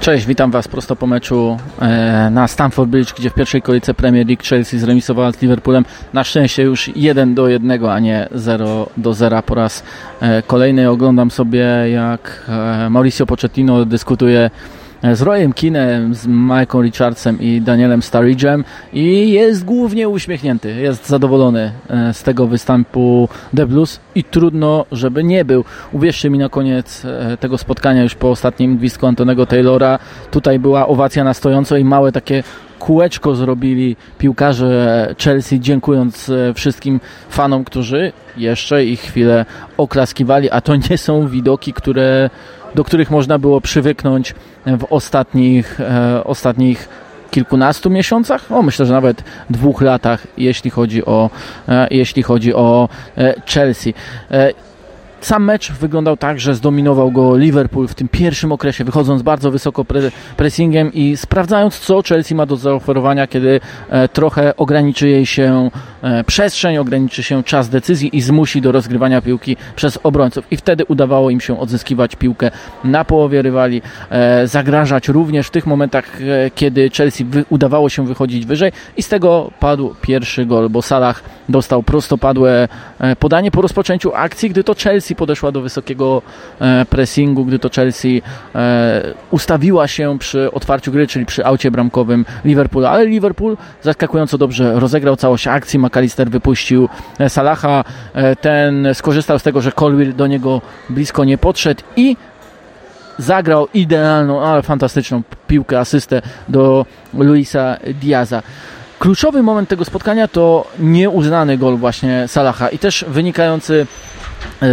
Cześć, witam Was prosto po meczu e, na Stamford Bridge, gdzie w pierwszej kolejce Premier League Chelsea zremisowała z Liverpoolem. Na szczęście już 1 do 1, a nie 0 do 0 po raz e, kolejny. Oglądam sobie jak e, Mauricio Pochettino dyskutuje z Royem Kinem, z Michael Richardsem i Danielem Sturridge'em i jest głównie uśmiechnięty, jest zadowolony e, z tego występu The Blues i trudno, żeby nie był. Uwierzcie mi na koniec e, tego spotkania, już po ostatnim gwizdku Antonego Taylora, tutaj była owacja na stojąco i małe takie kółeczko zrobili piłkarze Chelsea, dziękując e, wszystkim fanom, którzy jeszcze ich chwilę oklaskiwali, a to nie są widoki, które do których można było przywyknąć w ostatnich, e, ostatnich kilkunastu miesiącach, o myślę, że nawet dwóch latach, jeśli chodzi o, e, jeśli chodzi o e, Chelsea. Sam mecz wyglądał tak, że zdominował go Liverpool w tym pierwszym okresie, wychodząc bardzo wysoko pre pressingiem i sprawdzając, co Chelsea ma do zaoferowania, kiedy e, trochę ograniczy jej się e, przestrzeń, ograniczy się czas decyzji i zmusi do rozgrywania piłki przez obrońców. I wtedy udawało im się odzyskiwać piłkę na połowie rywali, e, zagrażać również w tych momentach, kiedy Chelsea udawało się wychodzić wyżej i z tego padł pierwszy gol, bo Salah dostał prostopadłe podanie po rozpoczęciu akcji, gdy to Chelsea Chelsea podeszła do wysokiego e, pressingu, gdy to Chelsea e, ustawiła się przy otwarciu gry, czyli przy aucie bramkowym Liverpoolu, ale Liverpool zaskakująco dobrze rozegrał całość akcji, McAllister wypuścił e, Salaha, ten skorzystał z tego, że Colwill do niego blisko nie podszedł i zagrał idealną, ale fantastyczną piłkę, asystę do Luisa Diaza. Kluczowy moment tego spotkania to nieuznany gol właśnie Salaha i też wynikający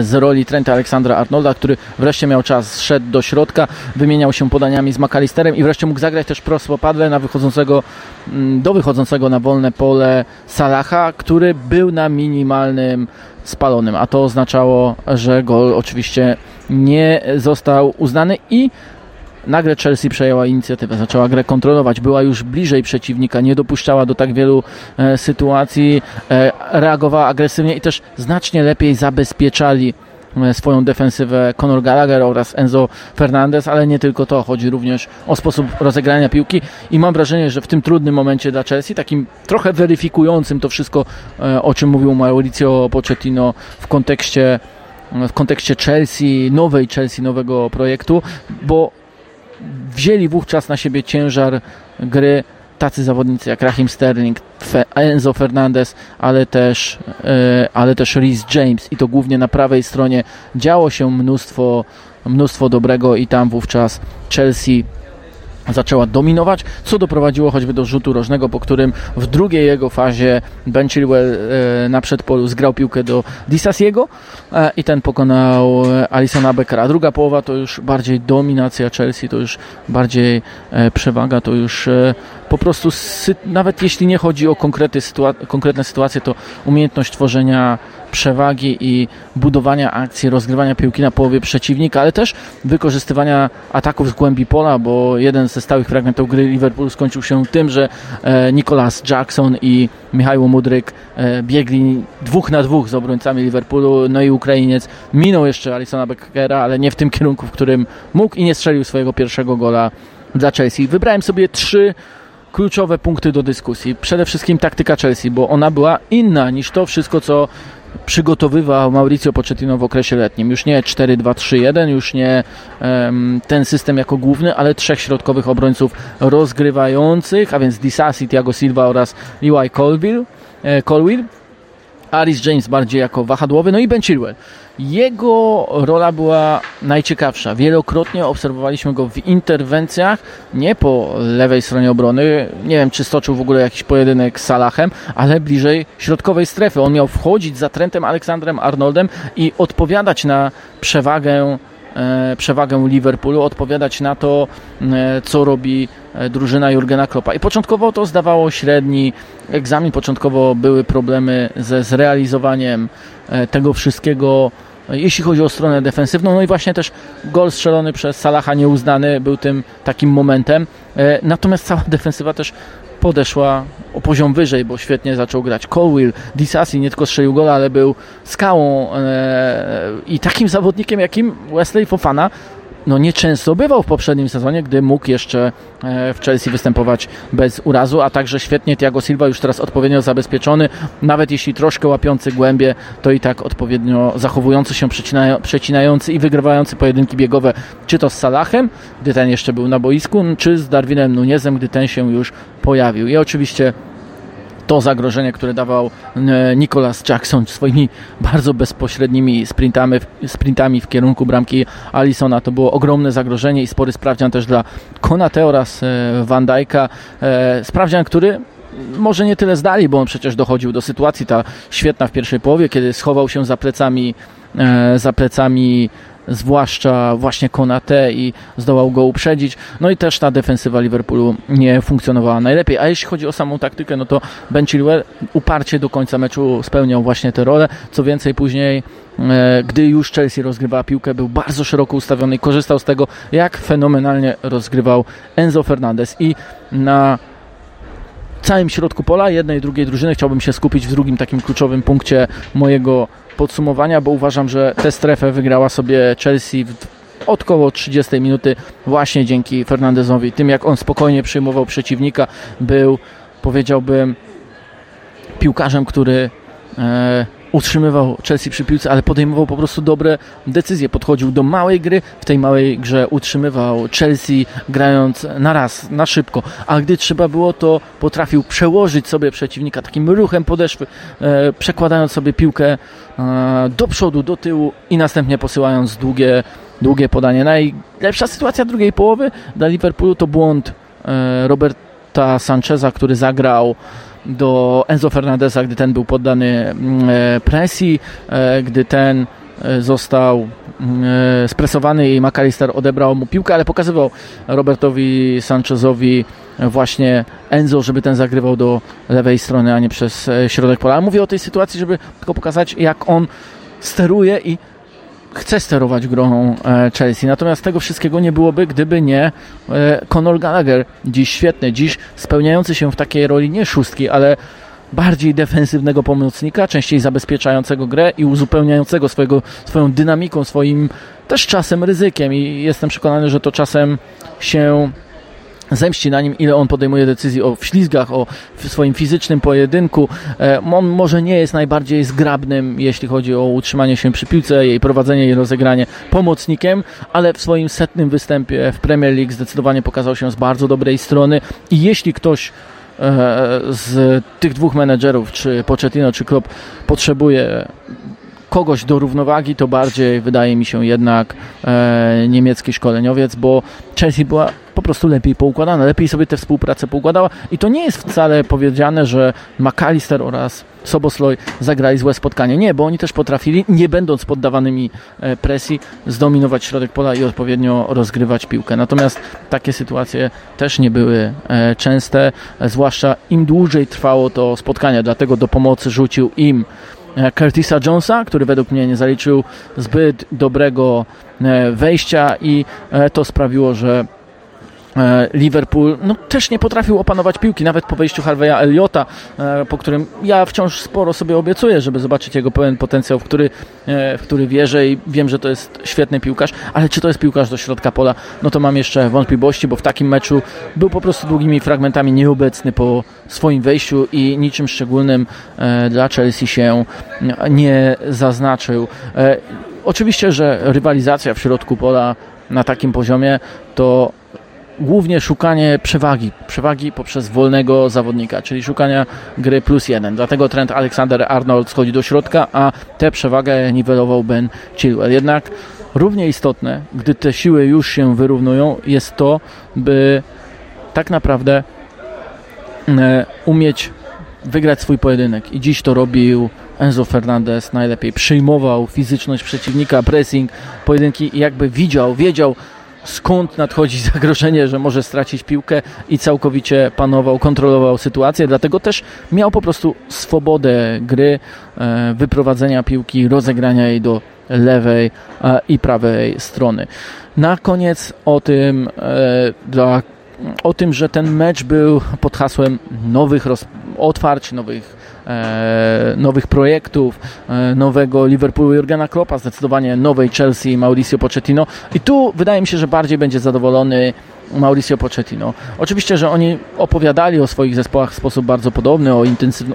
z roli Trenta Aleksandra Arnolda, który wreszcie miał czas, szedł do środka, wymieniał się podaniami z McAllisterem i wreszcie mógł zagrać też prosto padle na wychodzącego, mm, do wychodzącego na wolne pole Salaha, który był na minimalnym spalonym, a to oznaczało, że gol oczywiście nie został uznany i Nagle Chelsea przejęła inicjatywę, zaczęła grę kontrolować, była już bliżej przeciwnika, nie dopuszczała do tak wielu e, sytuacji, e, reagowała agresywnie i też znacznie lepiej zabezpieczali e, swoją defensywę Conor Gallagher oraz Enzo Fernandez, ale nie tylko to, chodzi również o sposób rozegrania piłki i mam wrażenie, że w tym trudnym momencie dla Chelsea, takim trochę weryfikującym to wszystko, e, o czym mówił Mauricio Pochettino w kontekście w kontekście Chelsea, nowej Chelsea, nowego projektu, bo wzięli wówczas na siebie ciężar gry tacy zawodnicy jak Raheem Sterling, Enzo Fernandez, ale też, e, ale też Rhys James. I to głównie na prawej stronie. Działo się mnóstwo, mnóstwo dobrego i tam wówczas Chelsea zaczęła dominować, co doprowadziło choćby do rzutu rożnego, po którym w drugiej jego fazie Ben Chilwell e, na przedpolu zgrał piłkę do Disasiego e, i ten pokonał e, Alisona Beckera. Druga połowa to już bardziej dominacja Chelsea, to już bardziej przewaga, to już po prostu nawet jeśli nie chodzi o konkretne sytuacje, to umiejętność tworzenia przewagi i budowania akcji, rozgrywania piłki na połowie przeciwnika, ale też wykorzystywania ataków z głębi pola, bo jeden ze stałych fragmentów gry Liverpool skończył się tym, że e, Nicolas Jackson i Michał Mudryk e, biegli dwóch na dwóch z obrońcami Liverpoolu, no i Ukrainiec minął jeszcze Alisona Beckera, ale nie w tym kierunku, w którym mógł i nie strzelił swojego pierwszego gola dla Chelsea. Wybrałem sobie trzy kluczowe punkty do dyskusji. Przede wszystkim taktyka Chelsea, bo ona była inna niż to wszystko, co przygotowywał Mauricio Pochettino w okresie letnim. Już nie 4-2-3-1, już nie um, ten system jako główny, ale trzech środkowych obrońców rozgrywających, a więc Disasi, Thiago Silva oraz Levi Colville, e, Colville Aris James bardziej jako wahadłowy, no i Ben Chilwell. Jego rola była najciekawsza. Wielokrotnie obserwowaliśmy go w interwencjach, nie po lewej stronie obrony. Nie wiem, czy stoczył w ogóle jakiś pojedynek z Salahem, ale bliżej środkowej strefy. On miał wchodzić za Trentem Aleksandrem Arnoldem i odpowiadać na przewagę przewagę Liverpoolu, odpowiadać na to, e, co robi e, drużyna Jurgena Kloppa. I początkowo to zdawało średni egzamin, początkowo były problemy ze zrealizowaniem tego wszystkiego jeśli chodzi o stronę defensywną. No i właśnie też gol strzelony przez Salaha nieuznany był tym takim momentem. Natomiast cała defensywa też podeszła o poziom wyżej, bo świetnie zaczął grać Colwill, Disasi nie tylko strzelił gola, ale był skałą e, i takim zawodnikiem, jakim Wesley Fofana no nieczęsto bywał w poprzednim sezonie, gdy mógł jeszcze e, w Chelsea występować bez urazu, a także świetnie Thiago Silva już teraz odpowiednio zabezpieczony, nawet jeśli troszkę łapiący głębie, to i tak odpowiednio zachowujący się, przecinający i wygrywający pojedynki biegowe, czy to z Salahem, gdy ten jeszcze był na boisku, czy z Darwinem Nunezem, gdy ten się już pojawił. I oczywiście to zagrożenie, które dawał e, Nicholas Jackson swoimi bardzo bezpośrednimi sprintami, sprintami w kierunku bramki Alisona. To było ogromne zagrożenie i spory sprawdzian też dla Konate oraz e, Van Dijk'a. E, sprawdzian, który może nie tyle zdali, bo on przecież dochodził do sytuacji ta świetna w pierwszej połowie, kiedy schował się za plecami za plecami zwłaszcza właśnie Konate i zdołał go uprzedzić. No i też ta defensywa Liverpoolu nie funkcjonowała najlepiej. A jeśli chodzi o samą taktykę, no to Ben Chilwell uparcie do końca meczu spełniał właśnie tę rolę. Co więcej, później e, gdy już Chelsea rozgrywała piłkę, był bardzo szeroko ustawiony i korzystał z tego, jak fenomenalnie rozgrywał Enzo Fernandez i na całym środku pola jednej i drugiej drużyny chciałbym się skupić w drugim takim kluczowym punkcie mojego podsumowania, bo uważam, że tę strefę wygrała sobie Chelsea od około 30 minuty właśnie dzięki Fernandezowi. Tym jak on spokojnie przyjmował przeciwnika, był powiedziałbym piłkarzem, który e, utrzymywał Chelsea przy piłce, ale podejmował po prostu dobre decyzje. Podchodził do małej gry, w tej małej grze utrzymywał Chelsea grając na raz, na szybko, a gdy trzeba było, to potrafił przełożyć sobie przeciwnika takim ruchem podeszwy, e, przekładając sobie piłkę e, do przodu, do tyłu i następnie posyłając długie, długie podanie. Najlepsza sytuacja drugiej połowy dla Liverpoolu to błąd e, Roberta Sancheza, który zagrał do Enzo Fernandeza, gdy ten był poddany mm, e, presji, e, gdy ten e, został mm, spresowany i McAllister odebrał mu piłkę, ale pokazywał Robertowi Sanchezowi właśnie Enzo, żeby ten zagrywał do lewej strony, a nie przez środek pola. Mówię o tej sytuacji, żeby tylko pokazać, jak on steruje i chce sterować grą e, Chelsea. Natomiast tego wszystkiego nie byłoby, gdyby nie e, Conor Gallagher, dziś świetny, dziś spełniający się w takiej roli nie szóstki, ale bardziej defensywnego pomocnika, częściej zabezpieczającego grę i uzupełniającego swojego, swoją dynamiką, swoim też czasem ryzykiem i jestem przekonany, że to czasem się zemści na nim, ile on podejmuje decyzji o wślizgach, o swoim fizycznym pojedynku. E, on może nie jest najbardziej zgrabnym, jeśli chodzi o utrzymanie się przy piłce, jej prowadzenie i rozegranie pomocnikiem, ale w swoim setnym występie w Premier League zdecydowanie pokazał się z bardzo dobrej strony i jeśli ktoś e, z tych dwóch menedżerów, czy Pochettino, czy Klopp potrzebuje kogoś do równowagi, to bardziej wydaje mi się jednak e, niemiecki szkoleniowiec, bo Chelsea była po prostu lepiej poukładana, lepiej sobie tę współpracę poukładała i to nie jest wcale powiedziane, że McAllister oraz Sobosloj zagrali złe spotkanie. Nie, bo oni też potrafili, nie będąc poddawanymi e, presji, zdominować środek pola i odpowiednio rozgrywać piłkę. Natomiast takie sytuacje też nie były e, częste, zwłaszcza im dłużej trwało to spotkanie, dlatego do pomocy rzucił im Curtisa Jonesa, który według mnie nie zaliczył zbyt dobrego e, wejścia i e, to sprawiło, że E, Liverpool no, też nie potrafił opanować piłki, nawet po wejściu Harveya Elliota, e, po którym ja wciąż sporo sobie obiecuję, żeby zobaczyć jego pełen potencjał, w który, e, w który wierzę i wiem, że to jest świetny piłkarz, ale czy to jest piłkarz do środka pola, no to mam jeszcze wątpliwości, bo w takim meczu był po prostu długimi fragmentami nieobecny po swoim wejściu i niczym szczególnym dla Chelsea się nie zaznaczył. Oczywiście, że rywalizacja w środku pola na takim poziomie to głównie szukanie przewagi, przewagi poprzez wolnego zawodnika, czyli szukania gry plus jeden. Dlatego trend Alexander Arnold schodzi do środka, a tę przewagę niwelował Ben Chilwell. Jednak równie istotne, gdy te siły już się wyrównują, jest to, by tak naprawdę e, umieć wygrać swój pojedynek. I dziś to robił Enzo Fernandez najlepiej. Przyjmował fizyczność przeciwnika, pressing, pojedynki i jakby widział, wiedział, skąd nadchodzi zagrożenie, że może stracić piłkę i całkowicie panował, kontrolował sytuację, dlatego też miał po prostu swobodę gry, e, wyprowadzenia piłki, rozegrania jej do lewej i prawej strony. Na koniec o tym, e, o tym, że ten mecz był pod hasłem nowych otwarć, nowych nowych projektów, e, nowego Liverpoolu Jurgena Kloppa, zdecydowanie nowej Chelsea Mauricio Pochettino i tu wydaje mi się, że bardziej będzie zadowolony Mauricio Pochettino. Oczywiście, że oni opowiadali o swoich zespołach w sposób bardzo podobny, o,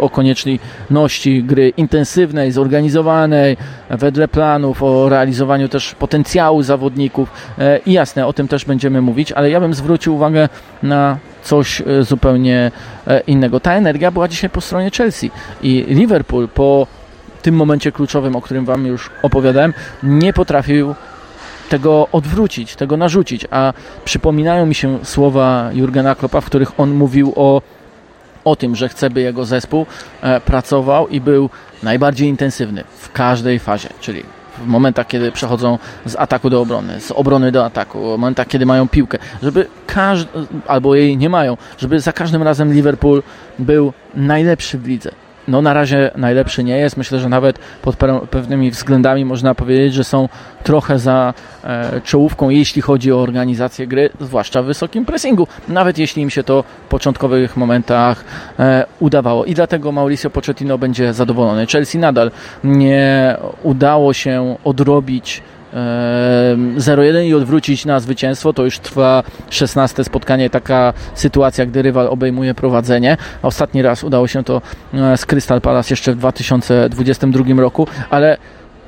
o konieczności gry intensywnej, zorganizowanej, wedle planów, o realizowaniu też potencjału zawodników e, i jasne, o tym też będziemy mówić, ale ja bym zwrócił uwagę na coś e, zupełnie e, innego. Ta energia była dzisiaj po stronie Chelsea i Liverpool po tym momencie kluczowym, o którym Wam już opowiadałem, nie potrafił tego odwrócić, tego narzucić, a przypominają mi się słowa Jurgena Kloppa, w których on mówił o, o tym, że chce, by jego zespół e, pracował i był najbardziej intensywny w każdej fazie, czyli w momentach, kiedy przechodzą z ataku do obrony, z obrony do ataku, w momentach, kiedy mają piłkę, żeby każdy, albo jej nie mają, żeby za każdym razem Liverpool był najlepszy w lidze no na razie najlepszy nie jest. Myślę, że nawet pod pewnymi względami można powiedzieć, że są trochę za e, czołówką, jeśli chodzi o organizację gry, zwłaszcza w wysokim pressingu, nawet jeśli im się to w początkowych momentach e, udawało. I dlatego Mauricio Pochettino będzie zadowolony. Chelsea nadal nie udało się odrobić 0-1 i odwrócić na zwycięstwo. To już trwa 16 spotkanie, taka sytuacja, gdy rywal obejmuje prowadzenie. Ostatni raz udało się to e, z Crystal Palace jeszcze w 2022 roku, ale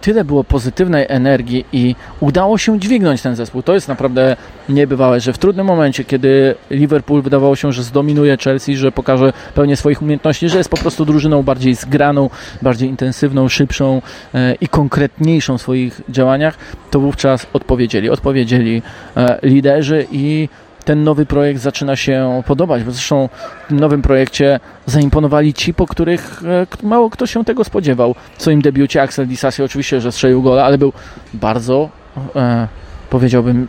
tyle było pozytywnej energii i udało się dźwignąć ten zespół. To jest naprawdę niebywałe, że w trudnym momencie, kiedy Liverpool wydawało się, że zdominuje Chelsea, że pokaże pełnię swoich umiejętności, że jest po prostu drużyną bardziej zgraną, bardziej intensywną, szybszą e, i konkretniejszą w swoich działaniach, to wówczas odpowiedzieli. Odpowiedzieli e, liderzy i ten nowy projekt zaczyna się podobać, bo zresztą w nowym projekcie zaimponowali ci, po których e, mało kto się tego spodziewał. W swoim debiucie Axel Disasi oczywiście, że strzelił gola, ale był bardzo, e, powiedziałbym,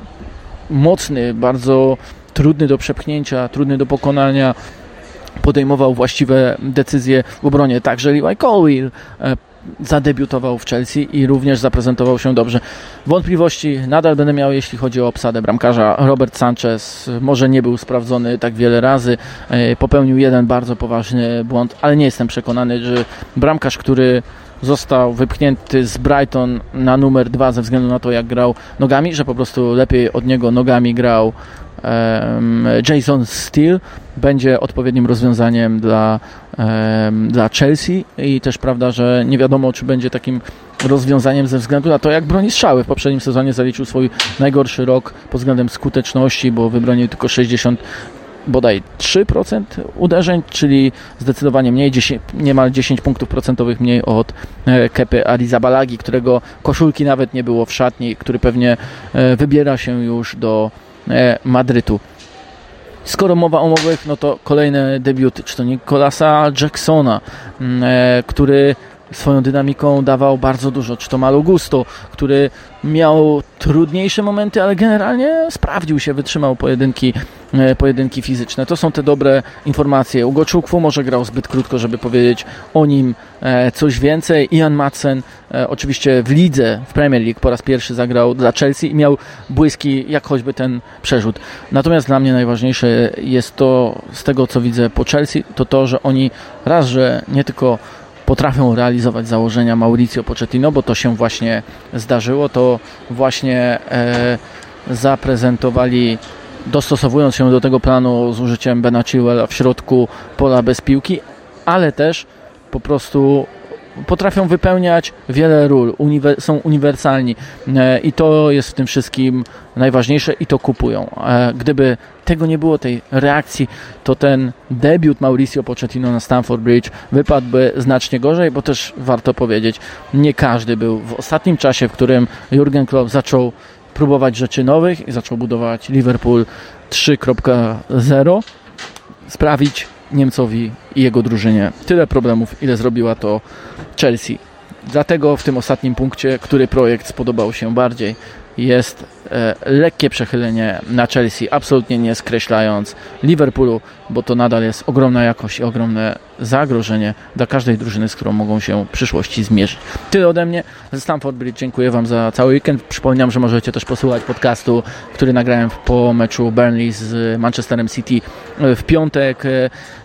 mocny, bardzo trudny do przepchnięcia, trudny do pokonania. Podejmował właściwe decyzje w obronie. Także Levi Colwill e, zadebiutował w Chelsea i również zaprezentował się dobrze. Wątpliwości nadal będę miał, jeśli chodzi o obsadę bramkarza. Robert Sanchez może nie był sprawdzony tak wiele razy, e, popełnił jeden bardzo poważny błąd, ale nie jestem przekonany, że bramkarz, który został wypchnięty z Brighton na numer dwa ze względu na to, jak grał nogami, że po prostu lepiej od niego nogami grał Jason Steele będzie odpowiednim rozwiązaniem dla, dla Chelsea i też prawda, że nie wiadomo, czy będzie takim rozwiązaniem ze względu na to, jak broni strzały. W poprzednim sezonie zaliczył swój najgorszy rok pod względem skuteczności, bo wybronił tylko 60 bodaj 3% uderzeń, czyli zdecydowanie mniej, 10, niemal 10 punktów procentowych mniej od e, Kepy Arizabalagi, którego koszulki nawet nie było w szatni, który pewnie e, wybiera się już do Madrytu. Skoro mowa o mowych, no to kolejne debiuty, czy to Nicolasa Jacksona, mm, e, który swoją dynamiką dawał bardzo dużo, czy to Malo Gusto, który miał trudniejsze momenty, ale generalnie sprawdził się, wytrzymał pojedynki, e, pojedynki fizyczne. To są te dobre informacje. Ugo Czukwu może grał zbyt krótko, żeby powiedzieć o nim e, coś więcej. Ian Madsen e, oczywiście w lidze, w Premier League po raz pierwszy zagrał dla Chelsea i miał błyski, jak choćby ten przerzut. Natomiast dla mnie najważniejsze jest to, z tego co widzę po Chelsea, to to, że oni raz, że nie tylko potrafią realizować założenia Mauricio Pochettino, bo to się właśnie zdarzyło, to właśnie e, zaprezentowali dostosowując się do tego planu z użyciem Bena Chilwella w środku pola bez piłki, ale też po prostu potrafią wypełniać wiele ról, uniwer są uniwersalni e, i to jest w tym wszystkim najważniejsze i to kupują. E, gdyby tego nie było, tej reakcji, to ten debiut Mauricio Pochettino na Stamford Bridge wypadłby znacznie gorzej, bo też warto powiedzieć, nie każdy był w ostatnim czasie, w którym Jurgen Klopp zaczął próbować rzeczy nowych i zaczął budować Liverpool 3.0 sprawić Niemcowi i jego drużynie tyle problemów, ile zrobiła to Chelsea. Dlatego w tym ostatnim punkcie, który projekt spodobał się bardziej, jest lekkie przechylenie na Chelsea, absolutnie nie skreślając Liverpoolu, bo to nadal jest ogromna jakość i ogromne zagrożenie dla każdej drużyny, z którą mogą się w przyszłości zmierzyć. Tyle ode mnie ze Stamford Bridge. Dziękuję Wam za cały weekend. Przypominam, że możecie też posłuchać podcastu, który nagrałem po meczu Burnley z Manchesterem City w piątek.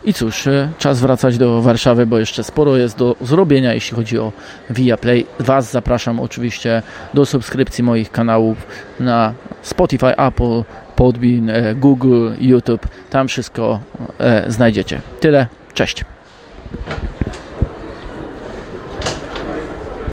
I cóż, czas wracać do Warszawy, bo jeszcze sporo jest do zrobienia, jeśli chodzi o Viaplay. Was zapraszam oczywiście do subskrypcji moich kanałów na na Spotify, Apple, Podbean, e, Google, YouTube. Tam wszystko e, znajdziecie. Tyle, cześć.